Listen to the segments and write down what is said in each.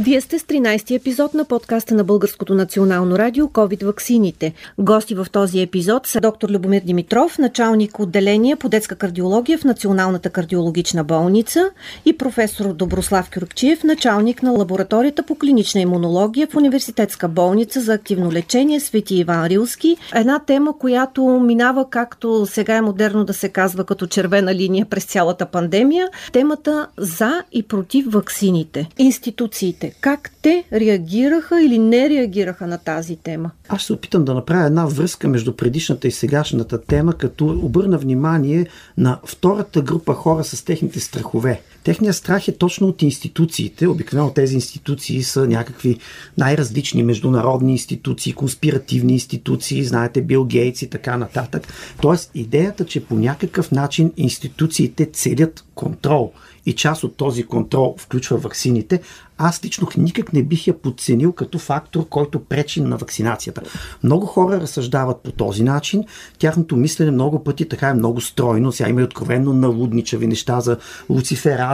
Вие сте с 13-ти епизод на подкаста на Българското национално радио COVID ваксините. Гости в този епизод са доктор Любомир Димитров, началник отделение по детска кардиология в Националната кардиологична болница и професор Доброслав Кюркчиев, началник на лабораторията по клинична имунология в Университетска болница за активно лечение Свети Иван Рилски. Една тема, която минава, както сега е модерно да се казва, като червена линия през цялата пандемия. Темата за и против ваксините. Институциите слушателите. Как те реагираха или не реагираха на тази тема? Аз се опитам да направя една връзка между предишната и сегашната тема, като обърна внимание на втората група хора с техните страхове. Техният страх е точно от институциите. Обикновено тези институции са някакви най-различни международни институции, конспиративни институции, знаете, Бил Гейтс и така нататък. Тоест, идеята, че по някакъв начин институциите целят контрол и част от този контрол включва ваксините, аз лично никак не бих я подценил като фактор, който пречи на вакцинацията. Много хора разсъждават по този начин. Тяхното мислене много пъти така е много стройно. Сега има и откровенно налудничави неща за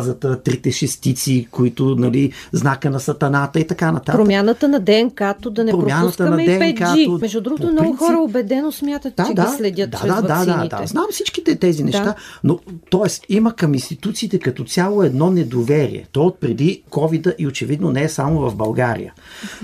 луциферазата, трите шестици, които, нали, знака на сатаната и така нататък. Промяната на ДНК-то да не Промяната пропускаме на и 5G. Между другото, много принцип... хора убедено смятат, да, че да, ги следят да, чрез да, да, да, да. Знам всичките тези неща, да. но т.е. има към институциите като цяло едно недоверие. То от преди covid и очевидно не е само в България.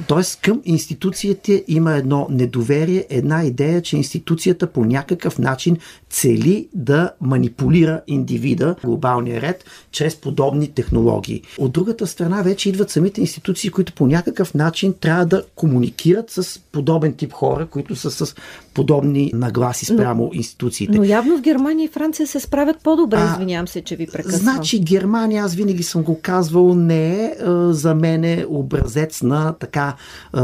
Тоест към институцията има едно недоверие, една идея, че институцията по някакъв начин цели да манипулира индивида, глобалния ред, чрез подобни технологии. От другата страна вече идват самите институции, които по някакъв начин трябва да комуникират с подобен тип хора, които са с подобни нагласи спрямо но, институциите. Но явно в Германия и Франция се справят по-добре, извинявам се, че ви прекъсвам. Значи Германия, аз винаги съм го казвал, не е за мен е образец на така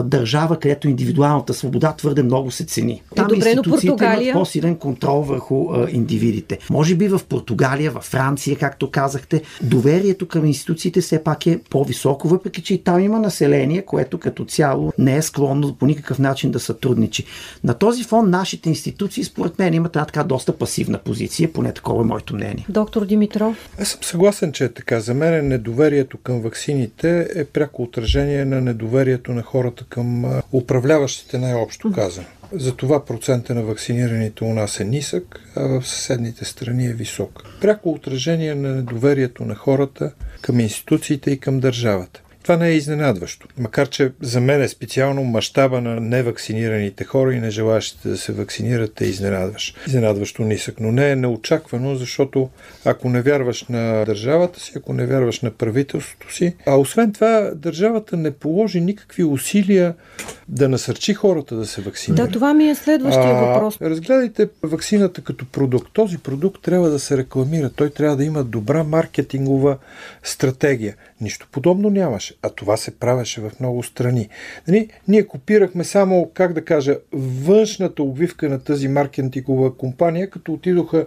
държава, където индивидуалната свобода твърде много се цени. Там Добре, институциите Португалия... имат по-силен контрол върху индивидите. Може би в Португалия, в Франция, както казахте, доверието към институциите все пак е по-високо, въпреки че и там има население, което като цяло не е склонно по никакъв начин да сътрудничи. На този фон нашите институции, според мен, имат една така доста пасивна позиция, поне такова е моето мнение. Доктор Димитров? Аз съм съгласен, че е така. За мен недоверието към ваксините е пряко отражение на недоверието на хората към управляващите най-общо казано. Затова процента на вакцинираните у нас е нисък, а в съседните страни е висок. Пряко отражение на недоверието на хората към институциите и към държавата. Това не е изненадващо. Макар, че за мен е специално мащаба на невакцинираните хора и нежелащите да се вакцинират е изненадващ. Изненадващо нисък, но не е неочаквано, защото ако не вярваш на държавата си, ако не вярваш на правителството си, а освен това държавата не положи никакви усилия да насърчи хората да се вакцинират. Да, това ми е следващия а, въпрос. Разгледайте вакцината като продукт. Този продукт трябва да се рекламира. Той трябва да има добра маркетингова стратегия. Нищо подобно нямаше, а това се правеше в много страни. Нали? Ние копирахме само, как да кажа, външната обвивка на тази маркетингова компания, като отидоха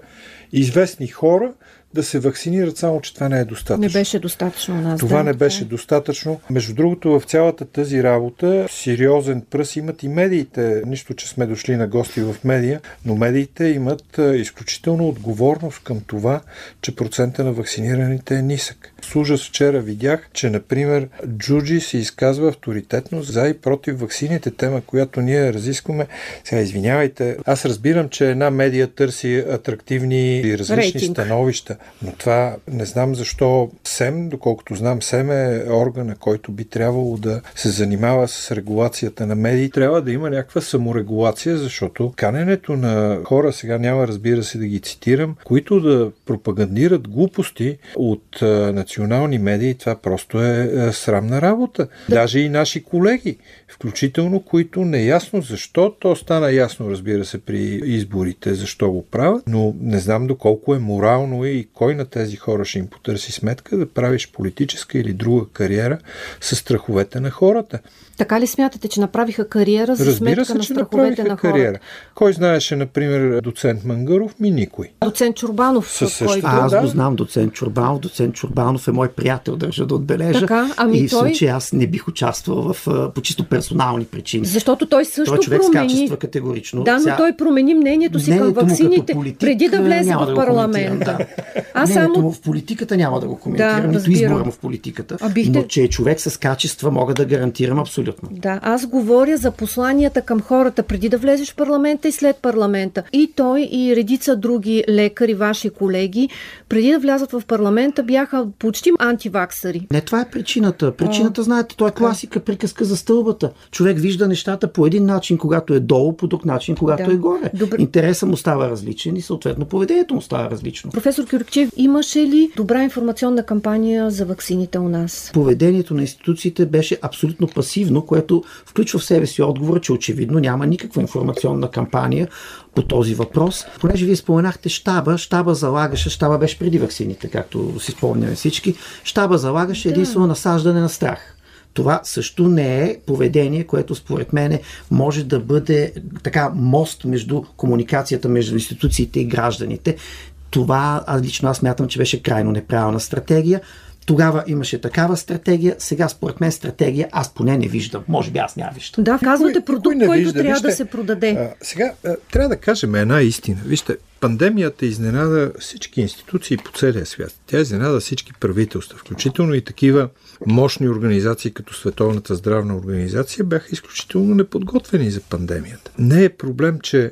известни хора, да се вакцинират, само че това не е достатъчно. Не беше достатъчно нас. Това да, не беше да. достатъчно. Между другото, в цялата тази работа сериозен пръс имат и медиите. Нищо, че сме дошли на гости в медия, но медиите имат изключително отговорност към това, че процента на вакцинираните е нисък. С ужас вчера видях, че, например, Джуджи се изказва авторитетно за и против вакцините, тема, която ние разискваме. Сега, извинявайте, аз разбирам, че една медия търси атрактивни и различни Рейтинг. становища, но това не знам защо СЕМ, доколкото знам, СЕМ е органа, който би трябвало да се занимава с регулацията на медии. Трябва да има някаква саморегулация, защото каненето на хора, сега няма разбира се да ги цитирам, които да пропагандират глупости от национални медии, това просто е, е срамна работа. Да. Даже и наши колеги, включително които неясно защо, то стана ясно, разбира се, при изборите, защо го правят, но не знам доколко е морално и кой на тези хора ще им потърси сметка да правиш политическа или друга кариера с страховете на хората. Така ли смятате, че направиха кариера за Разбира сметка се, на че страховете на хората? кариера. Кой знаеше, например, доцент Мангаров? Ми никой. Доцент Чурбанов, Със който... същото. А, аз да. го знам, доцент Чурбанов. Доцент Чурбанов е мой приятел, държа да отбележа. Така, ами и в той- случай аз не бих участвал в, по чисто персонални причини. Защото той също Той е човек с промени... качества категорично. Да, но Сега- той промени мнението си към Мнението ваксините политик, преди да влезе в парламента. да. Аз само му в политиката няма да го коментирам, Да, нито избора му в политиката. А бихте- Но че е човек с качества, мога да гарантирам абсолютно. Да, аз говоря за посланията към хората преди да влезеш в парламента и след парламента. И той и редица други лекари, ваши колеги, преди да влязат в парламента, бяха почти антиваксари. Не, това е причината. Причината, знаете, то е класика, приказка за стълбата. Човек вижда нещата по един начин, когато е долу, по друг начин, когато Да. е горе. Добре. Интересът му става различен и съответно поведението му става различно. Професор Кюркчев, имаше ли добра информационна кампания за ваксините у нас? Поведението на институциите беше абсолютно пасивно, което включва в себе си отговора, че очевидно няма никаква информационна кампания по този въпрос. Понеже вие споменахте щаба, щаба залагаше, щаба беше преди ваксините, както си спомняме всички, щаба залагаше единствено насаждане на страх. Това също не е поведение, което според мен може да бъде така мост между комуникацията между институциите и гражданите. Това аз лично аз мятам, че беше крайно неправилна стратегия. Тогава имаше такава стратегия, сега според мен стратегия аз поне не виждам. Може би аз няма виждам. Да, казвате продукт, който вижда. трябва да Вижте, се продаде. А, сега а, трябва да кажем една истина. Вижте, пандемията изненада всички институции по целия свят. Тя изненада всички правителства, включително и такива мощни организации като Световната здравна организация бяха изключително неподготвени за пандемията. Не е проблем, че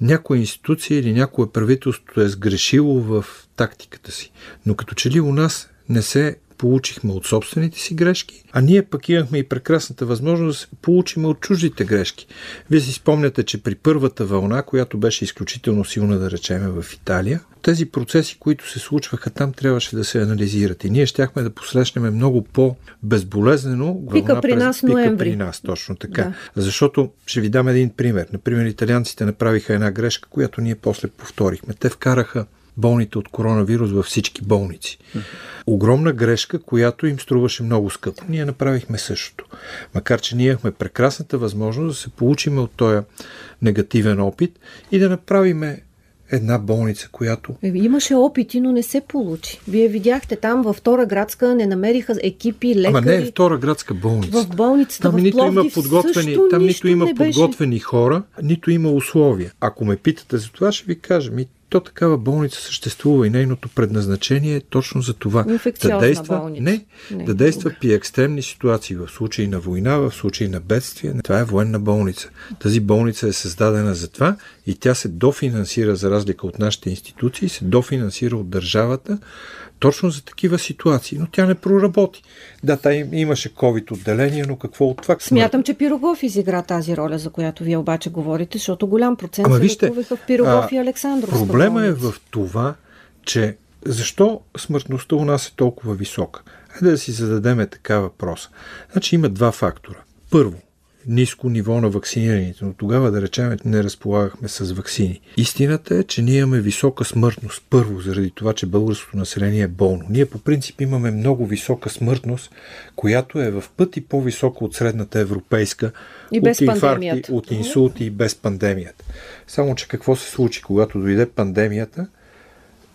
някоя институция или някое правителство е сгрешило в тактиката си. Но като че ли у нас не се получихме от собствените си грешки, а ние пък имахме и прекрасната възможност да се получим от чуждите грешки. Вие си спомняте, че при първата вълна, която беше изключително силна, да речеме в Италия, тези процеси, които се случваха там, трябваше да се анализират. И ние щяхме да посрещнем много по-безболезнено Пика при през- нас пика ноември. при нас, точно така. Защото ще ви дам един пример. Например, италианците направиха една грешка, която ние после повторихме. Те вкараха болните от коронавирус във всички болници. Огромна грешка, която им струваше много скъпо. Ние направихме същото. Макар, че ние имахме прекрасната възможност да се получим от този негативен опит и да направиме една болница, която Е, Имаше опити, но не се получи. Вие видяхте там във втора градска не намериха екипи, лекари. Ама не втора градска болница. В болницата Там в нито има подготвени, там нито има не беше. подготвени хора, нито има условия. Ако ме питате за това, ще ви кажа. Ми, то такава болница съществува и нейното предназначение е точно за това. Да действа, болница. Не, Не, да действа при екстремни ситуации, в случай на война, в случай на бедствие. Това е военна болница. Тази болница е създадена за това и тя се дофинансира, за разлика от нашите институции, се дофинансира от държавата точно за такива ситуации, но тя не проработи. Да, та им- имаше COVID отделение, но какво от това? Смятам, че Пирогов изигра тази роля, за която вие обаче говорите, защото голям процент Ама се вижте, в Пирогов а, и Александров. Проблема е в това, че защо смъртността у нас е толкова висока? Хайде да си зададеме така въпрос. Значи има два фактора. Първо, ниско ниво на вакцинираните, но тогава да речем не разполагахме с вакцини. Истината е, че ние имаме висока смъртност. Първо, заради това, че българското население е болно. Ние по принцип имаме много висока смъртност, която е в пъти по-висока от средната европейска. И без от инфаркти, пандемията. от инсулти и без пандемията. Само, че какво се случи, когато дойде пандемията?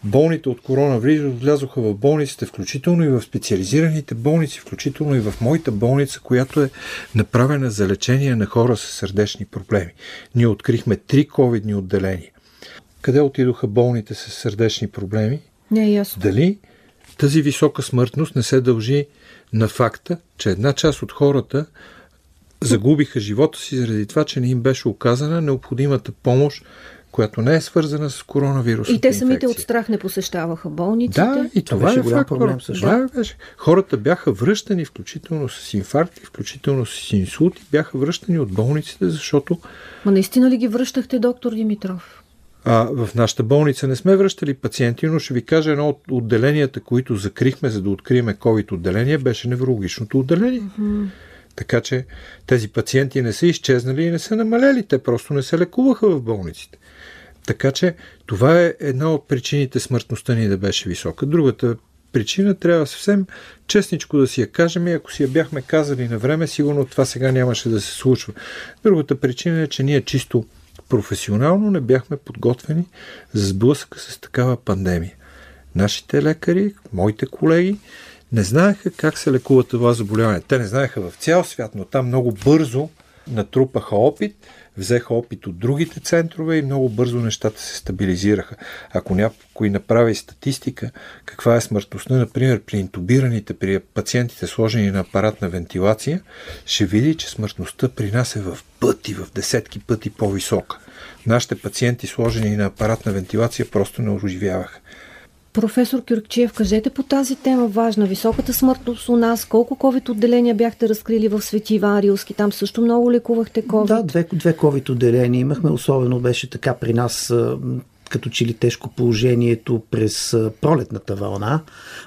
Болните от коронавирус влязоха в болниците, включително и в специализираните болници, включително и в моята болница, която е направена за лечение на хора с сърдечни проблеми. Ние открихме три ковидни отделения. Къде отидоха болните с сърдечни проблеми? Не е ясно. Дали тази висока смъртност не се дължи на факта, че една част от хората загубиха живота си заради това, че не им беше оказана необходимата помощ, която не е свързана с коронавирус. И те самите от страх не посещаваха болниците. Да, и това, беше е голям проблем също. Това беше. Хората бяха връщани, включително с инфаркти, включително с инсулти, бяха връщани от болниците, защото Ма наистина ли ги връщахте, доктор Димитров? А, в нашата болница не сме връщали пациенти, но ще ви кажа едно от отделенията, които закрихме, за да откриеме COVID отделение, беше неврологичното отделение. Mm-hmm. Така че тези пациенти не са изчезнали и не са намаляли. Те просто не се лекуваха в болниците. Така че това е една от причините смъртността ни да беше висока. Другата причина трябва съвсем честничко да си я кажем и ако си я бяхме казали на време, сигурно това сега нямаше да се случва. Другата причина е, че ние чисто професионално не бяхме подготвени за сблъсъка с такава пандемия. Нашите лекари, моите колеги, не знаеха как се лекува това заболяване. Те не знаеха в цял свят, но там много бързо натрупаха опит, взеха опит от другите центрове и много бързо нещата се стабилизираха. Ако някой направи статистика, каква е смъртността, например, при интубираните, при пациентите сложени на апаратна вентилация, ще види, че смъртността при нас е в пъти, в десетки пъти по-висока. Нашите пациенти, сложени на апаратна вентилация, просто не оживяваха. Професор Кюркчиев, кажете по тази тема важна. Високата смъртност у нас, колко COVID отделения бяхте разкрили в Свети Иван Рилски? Там също много лекувахте COVID. Да, две, две COVID отделения имахме. Особено беше така при нас като че ли тежко положението през пролетната вълна,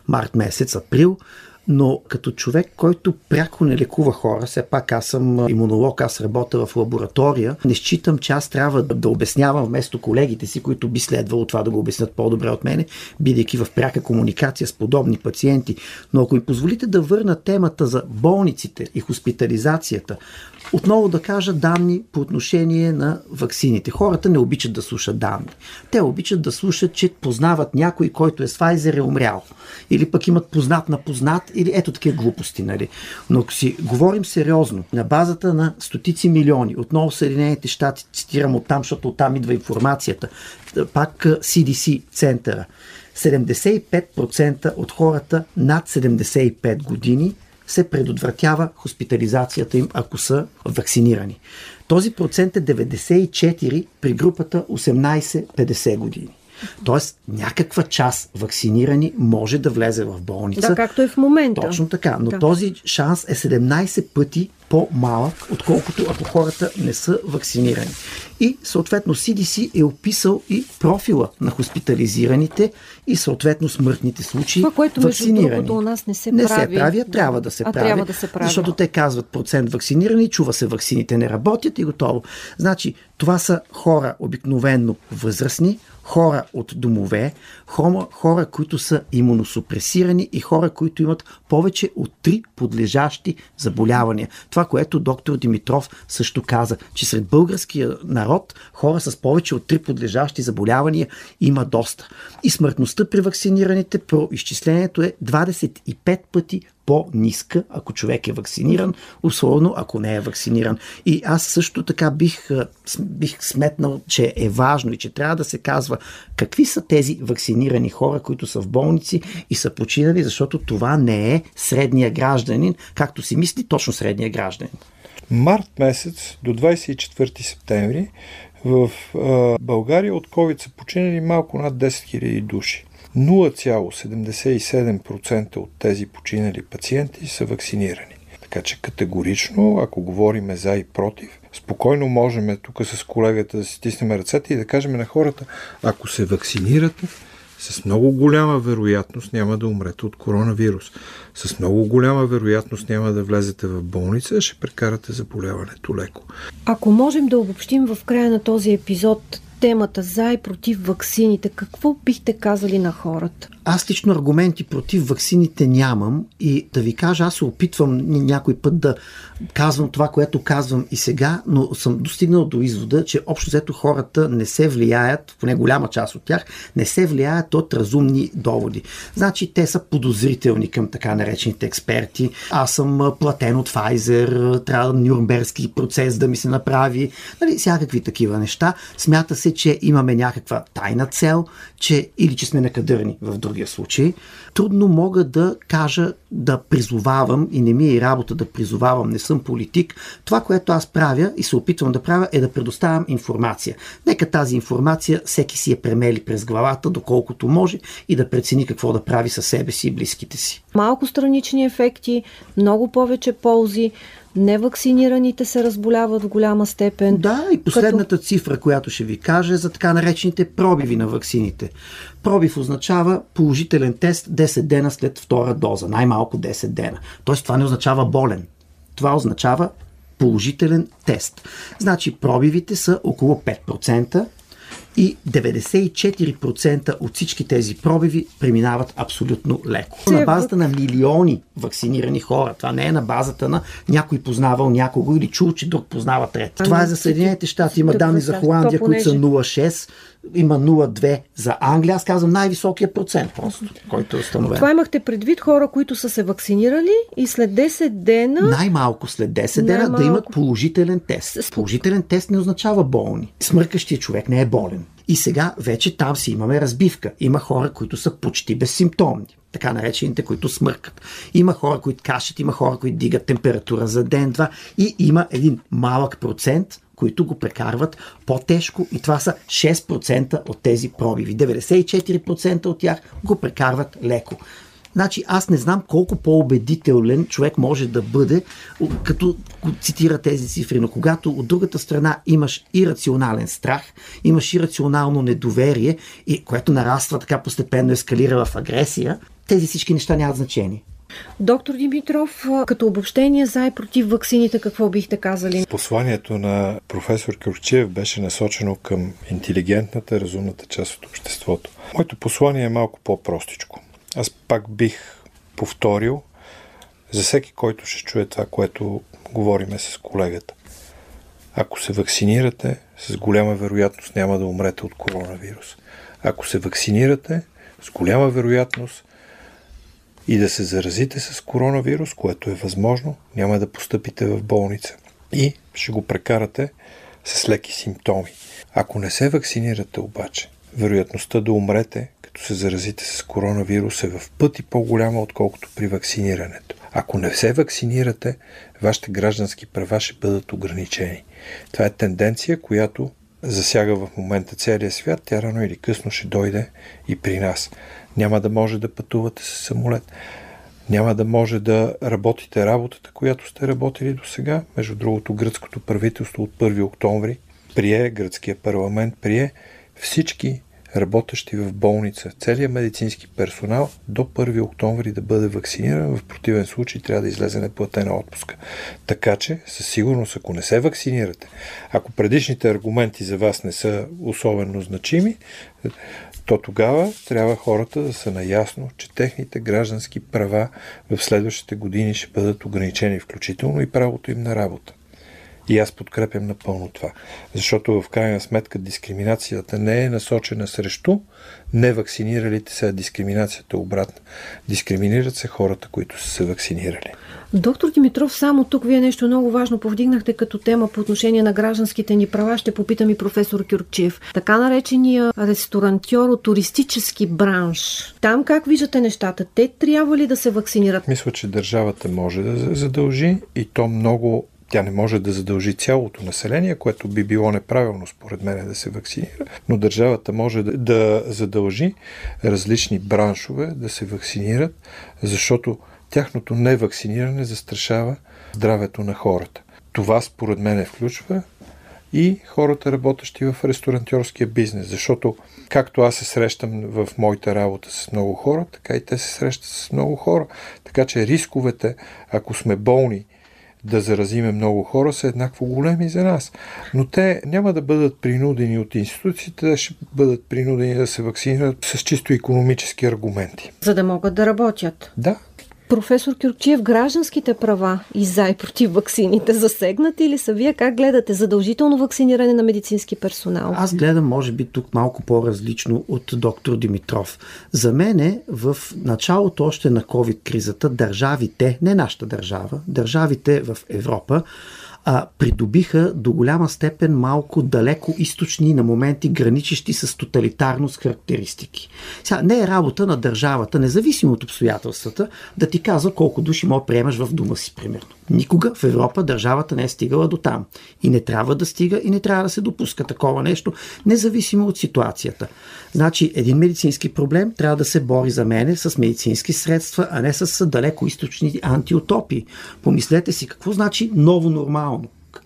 март месец, април но като човек, който пряко не лекува хора, все пак аз съм имунолог, аз работя в лаборатория, не считам, че аз трябва да, да обяснявам вместо колегите си, които би следвало това да го обяснят по-добре от мене, бидейки в пряка комуникация с подобни пациенти. Но ако ми позволите да върна темата за болниците и хоспитализацията, отново да кажа данни по отношение на ваксините. Хората не обичат да слушат данни. Те обичат да слушат, че познават някой, който е с Pfizer е умрял. Или пък имат познат на познат, или ето такива глупости. Нали? Но ако си говорим сериозно, на базата на стотици милиони, отново Съединените щати, цитирам оттам, защото оттам идва информацията, пак CDC центъра, 75% от хората над 75 години се предотвратява хоспитализацията им, ако са вакцинирани. Този процент е 94 при групата 18-50 години. Тоест, някаква част вакцинирани може да влезе в болница. Да, както е в момента. Точно така. Но да. този шанс е 17 пъти по-малък, отколкото ако хората не са вакцинирани. И съответно CDC е описал и профила на хоспитализираните и съответно смъртните случаи. Това, което вакцинирани. между у нас не се не прави. Не се прави, а трябва да се а прави. Трябва да се прави. Защото те казват процент вакцинирани, чува се вакцините не работят и готово. Значи, това са хора обикновенно възрастни, хора от домове, хора, хора, които са имуносупресирани и хора, които имат повече от три подлежащи заболявания. Това, което доктор Димитров също каза, че сред българския народ хора с повече от три подлежащи заболявания има доста. И смъртността при вакцинираните по изчислението е 25 пъти по-ниска, ако човек е вакциниран, условно, ако не е вакциниран. И аз също така бих, бих сметнал, че е важно и че трябва да се казва какви са тези вакцинирани хора, които са в болници и са починали, защото това не е средния гражданин, както си мисли точно средния гражданин. Март месец до 24 септември в България от COVID са починали малко над 10 000 души. 0,77% от тези починали пациенти са вакцинирани. Така че категорично, ако говориме за и против, спокойно можем тук с колегата да си стиснем ръцете и да кажем на хората, ако се вакцинирате, с много голяма вероятност няма да умрете от коронавирус. С много голяма вероятност няма да влезете в болница, ще прекарате заболяването леко. Ако можем да обобщим в края на този епизод темата за и против ваксините, какво бихте казали на хората? Аз лично аргументи против ваксините нямам и да ви кажа, аз се опитвам някой път да казвам това, което казвам и сега, но съм достигнал до извода, че общо взето хората не се влияят, поне голяма част от тях, не се влияят от разумни доводи. Значи те са подозрителни към така наречените експерти. Аз съм платен от Pfizer, трябва Нюрнбергски процес да ми се направи, нали, всякакви такива неща. Смята се, че имаме някаква тайна цел, че или че сме накадърни в другия случай. Трудно мога да кажа, да призовавам и не ми е и работа да призовавам, не съм политик. Това, което аз правя и се опитвам да правя е да предоставям информация. Нека тази информация всеки си я премели през главата, доколкото може и да прецени какво да прави със себе си и близките си. Малко странични ефекти, много повече ползи. Невакцинираните се разболяват в голяма степен. Да, и последната като... цифра, която ще ви кажа е за така наречените пробиви на ваксините. Пробив означава положителен тест 10 дена след втора доза, най-малко 10 дена. Тоест това не означава болен. Това означава положителен тест. Значи пробивите са около 5%, и 94% от всички тези пробиви преминават абсолютно леко. На базата на милиони вакцинирани хора. Това не е на базата на някой познавал някого или чул, че друг познава трет. Това е за Съединените щати. Има данни за Холандия, които са 0,6 има 0,2 за Англия. Аз казвам най-високия процент просто, който е установен. Това имахте предвид хора, които са се вакцинирали и след 10 дена... Най-малко след 10 дена най-малко... да имат положителен тест. Положителен тест не означава болни. Смъркащия човек не е болен. И сега вече там си имаме разбивка. Има хора, които са почти безсимптомни така наречените, които смъркат. Има хора, които кашат, има хора, които дигат температура за ден-два и има един малък процент, които го прекарват по-тежко и това са 6% от тези пробиви. 94% от тях го прекарват леко. Значи аз не знам колко по-убедителен човек може да бъде, като цитира тези цифри, но когато от другата страна имаш ирационален страх, имаш ирационално недоверие, и което нараства така постепенно, ескалира в агресия, тези всички неща нямат значение. Доктор Димитров, като обобщение за и против ваксините, какво бихте казали? Посланието на професор Кюрчев беше насочено към интелигентната, разумната част от обществото. Моето послание е малко по-простичко. Аз пак бих повторил за всеки, който ще чуе това, което говориме с колегата. Ако се вакцинирате, с голяма вероятност няма да умрете от коронавирус. Ако се вакцинирате, с голяма вероятност и да се заразите с коронавирус, което е възможно, няма да постъпите в болница и ще го прекарате с леки симптоми. Ако не се вакцинирате обаче, вероятността да умрете, като се заразите с коронавирус е в пъти по-голяма, отколкото при вакцинирането. Ако не се вакцинирате, вашите граждански права ще бъдат ограничени. Това е тенденция, която засяга в момента целия свят, тя рано или късно ще дойде и при нас. Няма да може да пътувате с самолет. Няма да може да работите работата, която сте работили до сега. Между другото, гръцкото правителство от 1 октомври прие, гръцкия парламент прие всички работещи в болница, целият медицински персонал до 1 октомври да бъде вакциниран. В противен случай трябва да излезе неплатена отпуска. Така че, със сигурност, ако не се вакцинирате, ако предишните аргументи за вас не са особено значими, то тогава трябва хората да са наясно, че техните граждански права в следващите години ще бъдат ограничени, включително и правото им на работа. И аз подкрепям напълно това. Защото в крайна сметка дискриминацията не е насочена срещу невакциниралите се, а дискриминацията е обратна. Дискриминират се хората, които са се вакцинирали. Доктор Димитров, само тук вие нещо много важно повдигнахте като тема по отношение на гражданските ни права. Ще попитам и професор Кюрчев. Така наречения ресторантьор от туристически бранш. Там как виждате нещата? Те трябва ли да се вакцинират? Мисля, че държавата може да задължи и то много тя не може да задължи цялото население, което би било неправилно според мен да се вакцинира, но държавата може да, задължи различни браншове да се вакцинират, защото тяхното невакциниране застрашава здравето на хората. Това според мен включва и хората, работещи в ресторантьорския бизнес, защото както аз се срещам в моята работа с много хора, така и те се срещат с много хора. Така че рисковете, ако сме болни да заразиме много хора, са еднакво големи за нас. Но те няма да бъдат принудени от институциите, ще бъдат принудени да се вакцинират с чисто економически аргументи. За да могат да работят. Да, Професор Кюрчиев, гражданските права и за и против ваксините засегнати ли са? Вие как гледате задължително вакциниране на медицински персонал? Аз гледам, може би, тук малко по-различно от доктор Димитров. За мен в началото още на COVID-кризата държавите, не нашата държава, държавите в Европа а, придобиха до голяма степен малко далеко източни на моменти граничещи с тоталитарност характеристики. Сега, не е работа на държавата, независимо от обстоятелствата, да ти казва колко души мога приемаш в дома си, примерно. Никога в Европа държавата не е стигала до там. И не трябва да стига и не трябва да се допуска такова нещо, независимо от ситуацията. Значи, един медицински проблем трябва да се бори за мене с медицински средства, а не с далеко източни антиутопии. Помислете си какво значи ново нормално,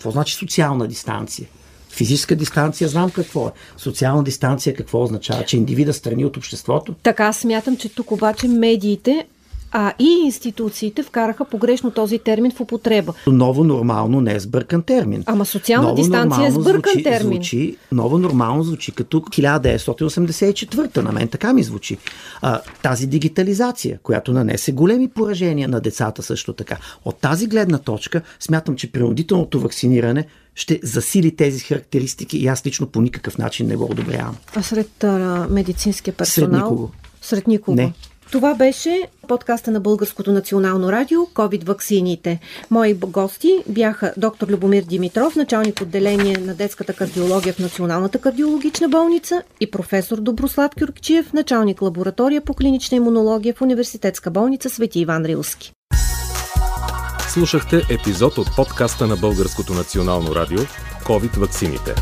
какво значи социална дистанция. Физическа дистанция знам какво е. Социална дистанция какво означава? Че индивида страни от обществото? Така смятам, че тук обаче медиите а и институциите вкараха погрешно този термин в употреба. Ново нормално не е сбъркан термин. Ама социална ново дистанция е сбъркан звучи, термин. Звучи, ново нормално звучи като 1984 на мен така ми звучи. А, тази дигитализация, която нанесе големи поражения на децата също така. От тази гледна точка смятам, че принудителното вакциниране ще засили тези характеристики и аз лично по никакъв начин не го одобрявам. А сред а, медицинския персонал? Сред никого. Сред никого. Не. Това беше подкаста на Българското национално радио COVID ваксините. Мои гости бяха доктор Любомир Димитров, началник отделение на детската кардиология в Националната кардиологична болница и професор Доброслав Кюркчиев, началник лаборатория по клинична имунология в Университетска болница Свети Иван Рилски. Слушахте епизод от подкаста на Българското национално радио COVID ваксините.